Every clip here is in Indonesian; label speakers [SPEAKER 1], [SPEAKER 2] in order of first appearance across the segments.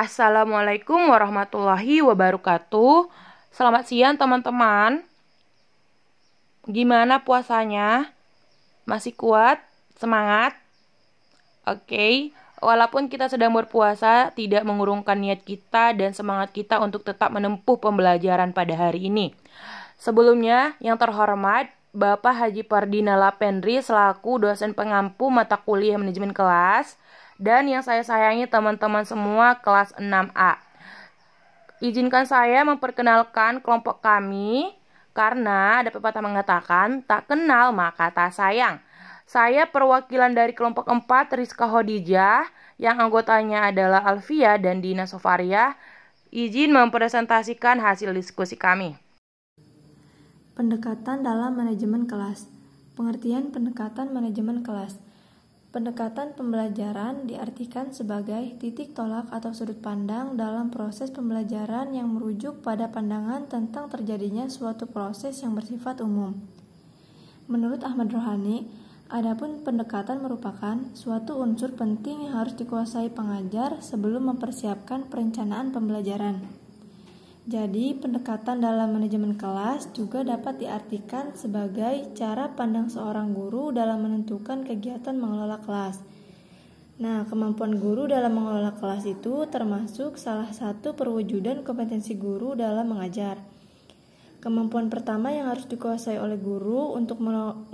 [SPEAKER 1] Assalamualaikum warahmatullahi wabarakatuh. Selamat siang teman-teman. Gimana puasanya? Masih kuat? Semangat? Oke, walaupun kita sedang berpuasa, tidak mengurungkan niat kita dan semangat kita untuk tetap menempuh pembelajaran pada hari ini. Sebelumnya, yang terhormat, Bapak Haji Pardina Lapendri selaku dosen pengampu mata kuliah manajemen kelas dan yang saya sayangi teman-teman semua kelas 6A. Izinkan saya memperkenalkan kelompok kami karena ada pepatah mengatakan tak kenal maka tak sayang. Saya perwakilan dari kelompok 4 Rizka Hodijah yang anggotanya adalah Alfia dan Dina Sofaria. Izin mempresentasikan hasil diskusi kami.
[SPEAKER 2] Pendekatan dalam manajemen kelas. Pengertian pendekatan manajemen kelas. Pendekatan pembelajaran diartikan sebagai titik tolak atau sudut pandang dalam proses pembelajaran yang merujuk pada pandangan tentang terjadinya suatu proses yang bersifat umum. Menurut Ahmad Rohani, adapun pendekatan merupakan suatu unsur penting yang harus dikuasai pengajar sebelum mempersiapkan perencanaan pembelajaran. Jadi, pendekatan dalam manajemen kelas juga dapat diartikan sebagai cara pandang seorang guru dalam menentukan kegiatan mengelola kelas. Nah, kemampuan guru dalam mengelola kelas itu termasuk salah satu perwujudan kompetensi guru dalam mengajar. Kemampuan pertama yang harus dikuasai oleh guru untuk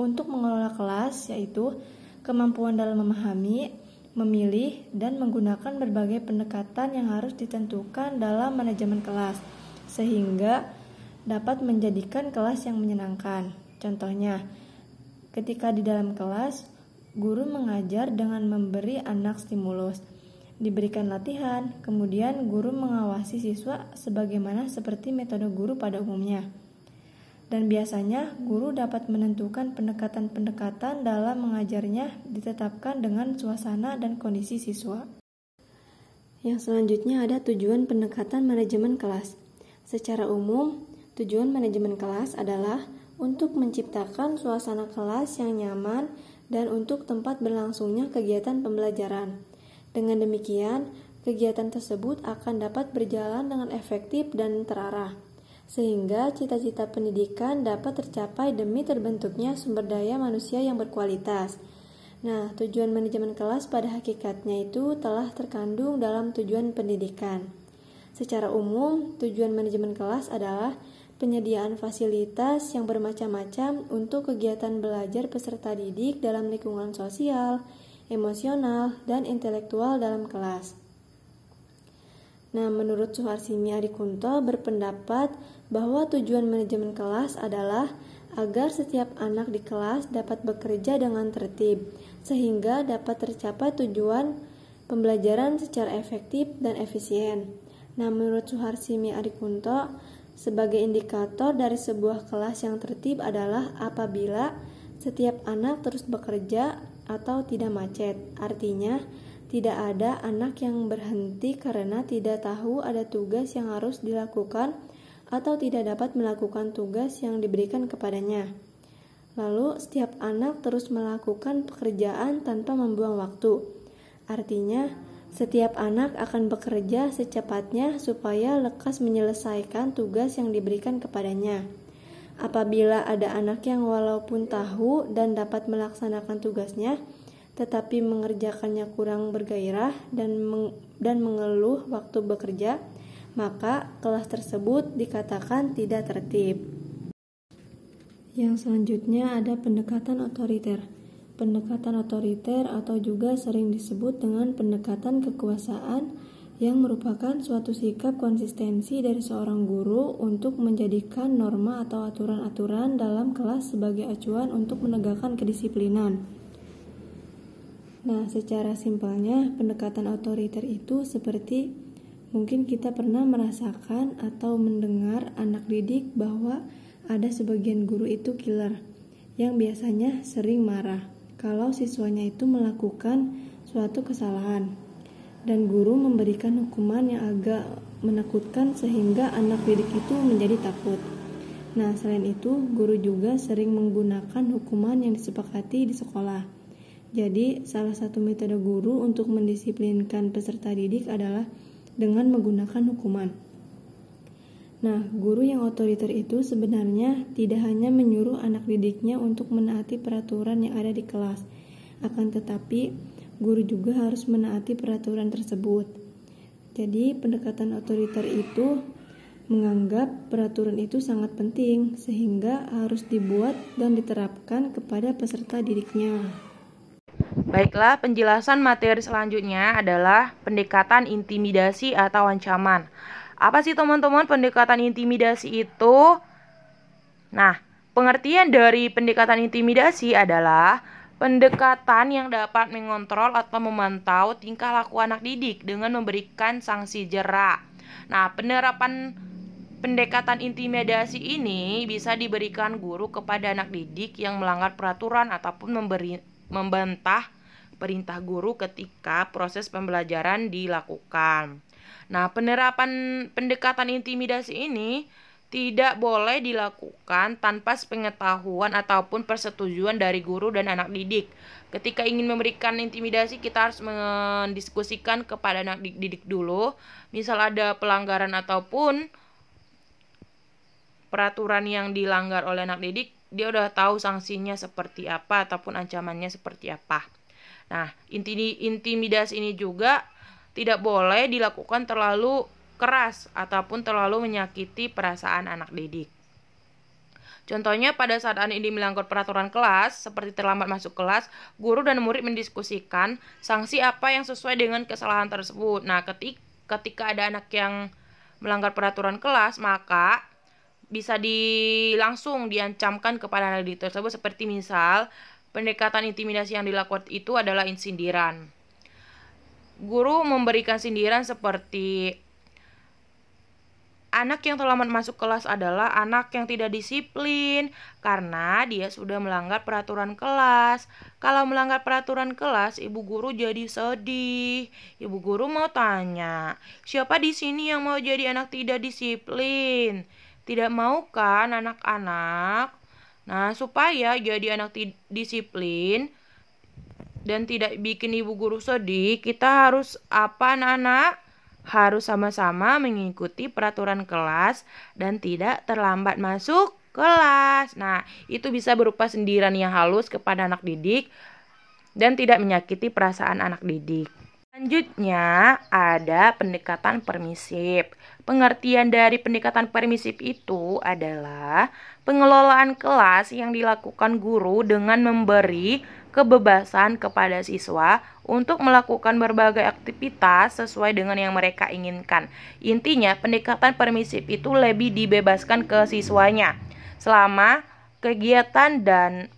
[SPEAKER 2] untuk mengelola kelas yaitu kemampuan dalam memahami, memilih, dan menggunakan berbagai pendekatan yang harus ditentukan dalam manajemen kelas sehingga dapat menjadikan kelas yang menyenangkan. Contohnya, ketika di dalam kelas, guru mengajar dengan memberi anak stimulus, diberikan latihan, kemudian guru mengawasi siswa sebagaimana seperti metode guru pada umumnya. Dan biasanya guru dapat menentukan pendekatan-pendekatan dalam mengajarnya ditetapkan dengan suasana dan kondisi siswa. Yang selanjutnya ada tujuan pendekatan manajemen kelas. Secara umum, tujuan manajemen kelas adalah untuk menciptakan suasana kelas yang nyaman dan untuk tempat berlangsungnya kegiatan pembelajaran. Dengan demikian, kegiatan tersebut akan dapat berjalan dengan efektif dan terarah, sehingga cita-cita pendidikan dapat tercapai demi terbentuknya sumber daya manusia yang berkualitas. Nah, tujuan manajemen kelas pada hakikatnya itu telah terkandung dalam tujuan pendidikan. Secara umum, tujuan manajemen kelas adalah penyediaan fasilitas yang bermacam-macam untuk kegiatan belajar peserta didik dalam lingkungan sosial, emosional, dan intelektual dalam kelas. Nah, menurut Suharsimi Adikunto berpendapat bahwa tujuan manajemen kelas adalah agar setiap anak di kelas dapat bekerja dengan tertib, sehingga dapat tercapai tujuan pembelajaran secara efektif dan efisien. Nah, menurut Suharsimi Adikunto, sebagai indikator dari sebuah kelas yang tertib adalah apabila setiap anak terus bekerja atau tidak macet. Artinya, tidak ada anak yang berhenti karena tidak tahu ada tugas yang harus dilakukan atau tidak dapat melakukan tugas yang diberikan kepadanya. Lalu, setiap anak terus melakukan pekerjaan tanpa membuang waktu. Artinya, setiap anak akan bekerja secepatnya supaya lekas menyelesaikan tugas yang diberikan kepadanya. Apabila ada anak yang walaupun tahu dan dapat melaksanakan tugasnya, tetapi mengerjakannya kurang bergairah dan meng dan mengeluh waktu bekerja, maka kelas tersebut dikatakan tidak tertib. Yang selanjutnya ada pendekatan otoriter. Pendekatan otoriter atau juga sering disebut dengan pendekatan kekuasaan yang merupakan suatu sikap konsistensi dari seorang guru untuk menjadikan norma atau aturan-aturan dalam kelas sebagai acuan untuk menegakkan kedisiplinan. Nah, secara simpelnya, pendekatan otoriter itu seperti mungkin kita pernah merasakan atau mendengar anak didik bahwa ada sebagian guru itu killer yang biasanya sering marah kalau siswanya itu melakukan suatu kesalahan dan guru memberikan hukuman yang agak menakutkan sehingga anak didik itu menjadi takut. Nah, selain itu, guru juga sering menggunakan hukuman yang disepakati di sekolah. Jadi, salah satu metode guru untuk mendisiplinkan peserta didik adalah dengan menggunakan hukuman. Nah, guru yang otoriter itu sebenarnya tidak hanya menyuruh anak didiknya untuk menaati peraturan yang ada di kelas, akan tetapi guru juga harus menaati peraturan tersebut. Jadi, pendekatan otoriter itu menganggap peraturan itu sangat penting, sehingga harus dibuat dan diterapkan kepada peserta didiknya.
[SPEAKER 1] Baiklah, penjelasan materi selanjutnya adalah pendekatan intimidasi atau ancaman. Apa sih teman-teman pendekatan intimidasi itu? Nah, pengertian dari pendekatan intimidasi adalah pendekatan yang dapat mengontrol atau memantau tingkah laku anak didik dengan memberikan sanksi jerak. Nah, penerapan pendekatan intimidasi ini bisa diberikan guru kepada anak didik yang melanggar peraturan ataupun memberi membantah perintah guru ketika proses pembelajaran dilakukan. Nah, penerapan pendekatan intimidasi ini tidak boleh dilakukan tanpa sepengetahuan ataupun persetujuan dari guru dan anak didik. Ketika ingin memberikan intimidasi, kita harus mendiskusikan kepada anak didik dulu. Misal ada pelanggaran ataupun peraturan yang dilanggar oleh anak didik, dia udah tahu sanksinya seperti apa ataupun ancamannya seperti apa. Nah, intimidasi ini juga tidak boleh dilakukan terlalu keras ataupun terlalu menyakiti perasaan anak didik. Contohnya pada saat anak ini melanggar peraturan kelas, seperti terlambat masuk kelas, guru dan murid mendiskusikan sanksi apa yang sesuai dengan kesalahan tersebut. Nah, ketika, ketika ada anak yang melanggar peraturan kelas, maka bisa di langsung diancamkan kepada anak didik tersebut seperti misal pendekatan intimidasi yang dilakukan itu adalah insindiran guru memberikan sindiran seperti anak yang terlambat masuk kelas adalah anak yang tidak disiplin karena dia sudah melanggar peraturan kelas. Kalau melanggar peraturan kelas, ibu guru jadi sedih. Ibu guru mau tanya, siapa di sini yang mau jadi anak tidak disiplin? Tidak mau kan anak-anak? Nah, supaya jadi anak disiplin, dan tidak bikin ibu guru sedih, kita harus apa anak-anak? Harus sama-sama mengikuti peraturan kelas dan tidak terlambat masuk kelas. Nah, itu bisa berupa sendiran yang halus kepada anak didik dan tidak menyakiti perasaan anak didik. Selanjutnya ada pendekatan permisif. Pengertian dari pendekatan permisif itu adalah pengelolaan kelas yang dilakukan guru dengan memberi kebebasan kepada siswa untuk melakukan berbagai aktivitas sesuai dengan yang mereka inginkan. Intinya, pendekatan permisif itu lebih dibebaskan ke siswanya selama kegiatan dan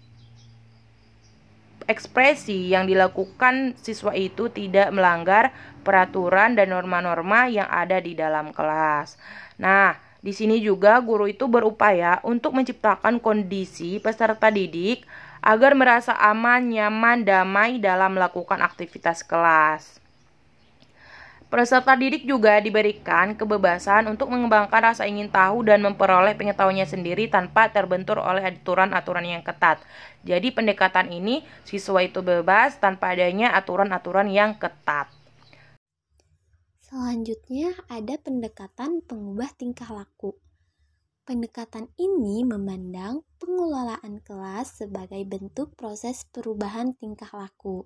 [SPEAKER 1] ekspresi yang dilakukan siswa itu tidak melanggar peraturan dan norma-norma yang ada di dalam kelas. Nah, di sini juga guru itu berupaya untuk menciptakan kondisi peserta didik agar merasa aman, nyaman, damai dalam melakukan aktivitas kelas. Peserta didik juga diberikan kebebasan untuk mengembangkan rasa ingin tahu dan memperoleh pengetahuannya sendiri tanpa terbentur oleh aturan-aturan yang ketat. Jadi pendekatan ini siswa itu bebas tanpa adanya aturan-aturan yang ketat.
[SPEAKER 3] Selanjutnya ada pendekatan pengubah tingkah laku. Pendekatan ini memandang pengelolaan kelas sebagai bentuk proses perubahan tingkah laku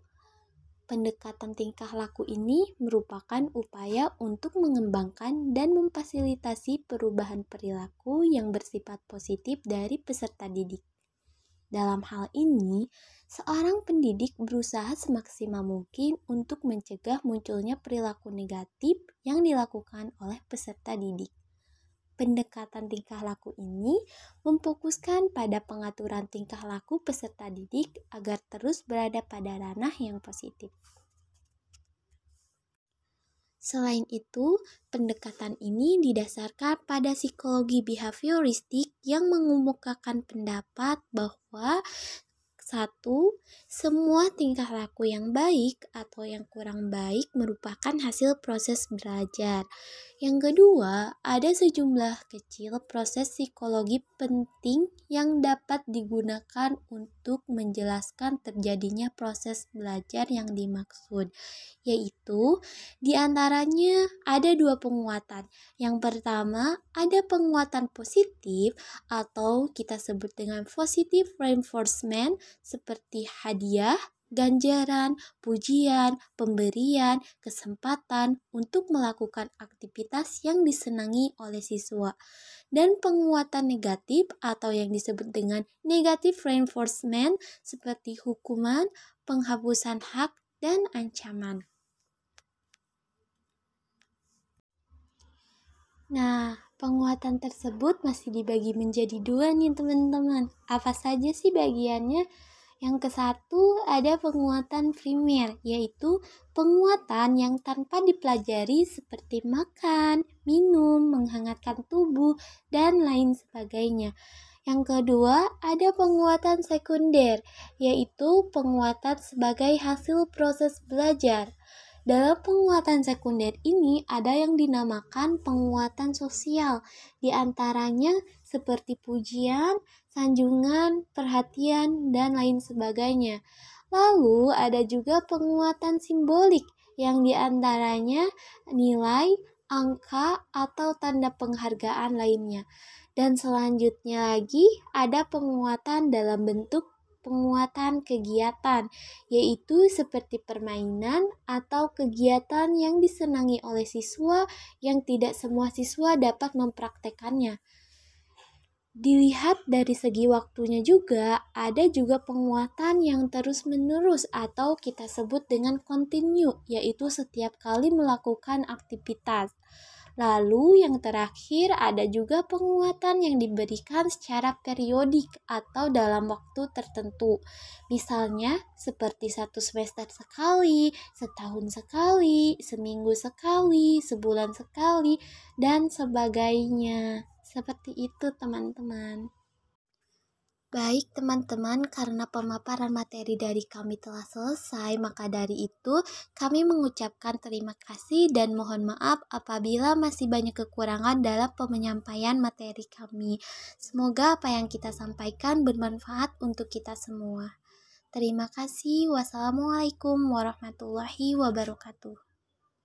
[SPEAKER 3] Pendekatan tingkah laku ini merupakan upaya untuk mengembangkan dan memfasilitasi perubahan perilaku yang bersifat positif dari peserta didik. Dalam hal ini, seorang pendidik berusaha semaksimal mungkin untuk mencegah munculnya perilaku negatif yang dilakukan oleh peserta didik. Pendekatan tingkah laku ini memfokuskan pada pengaturan tingkah laku peserta didik agar terus berada pada ranah yang positif. Selain itu, pendekatan ini didasarkan pada psikologi behavioristik yang mengemukakan pendapat bahwa satu, semua tingkah laku yang baik atau yang kurang baik merupakan hasil proses belajar. Yang kedua, ada sejumlah kecil proses psikologi penting yang dapat digunakan untuk menjelaskan terjadinya proses belajar yang dimaksud, yaitu di antaranya ada dua penguatan. Yang pertama, ada penguatan positif atau kita sebut dengan positive reinforcement seperti hadiah, ganjaran, pujian, pemberian, kesempatan untuk melakukan aktivitas yang disenangi oleh siswa, dan penguatan negatif atau yang disebut dengan negative reinforcement seperti hukuman, penghapusan hak, dan ancaman. Nah, penguatan tersebut masih dibagi menjadi dua nih teman-teman. Apa saja sih bagiannya? Yang ke satu ada penguatan primer, yaitu penguatan yang tanpa dipelajari seperti makan, minum, menghangatkan tubuh, dan lain sebagainya. Yang kedua, ada penguatan sekunder, yaitu penguatan sebagai hasil proses belajar. Dalam penguatan sekunder ini ada yang dinamakan penguatan sosial, di antaranya seperti pujian, sanjungan, perhatian, dan lain sebagainya. Lalu ada juga penguatan simbolik yang di antaranya nilai, angka, atau tanda penghargaan lainnya. Dan selanjutnya lagi ada penguatan dalam bentuk penguatan kegiatan, yaitu seperti permainan atau kegiatan yang disenangi oleh siswa yang tidak semua siswa dapat mempraktekannya. Dilihat dari segi waktunya juga, ada juga penguatan yang terus-menerus atau kita sebut dengan kontinu, yaitu setiap kali melakukan aktivitas. Lalu yang terakhir ada juga penguatan yang diberikan secara periodik atau dalam waktu tertentu. Misalnya seperti satu semester sekali, setahun sekali, seminggu sekali, sebulan sekali, dan sebagainya. Seperti itu teman-teman. Baik teman-teman, karena pemaparan materi dari kami telah selesai, maka dari itu kami mengucapkan terima kasih dan mohon maaf apabila masih banyak kekurangan dalam penyampaian materi kami. Semoga apa yang kita sampaikan bermanfaat untuk kita semua. Terima kasih. Wassalamualaikum warahmatullahi wabarakatuh.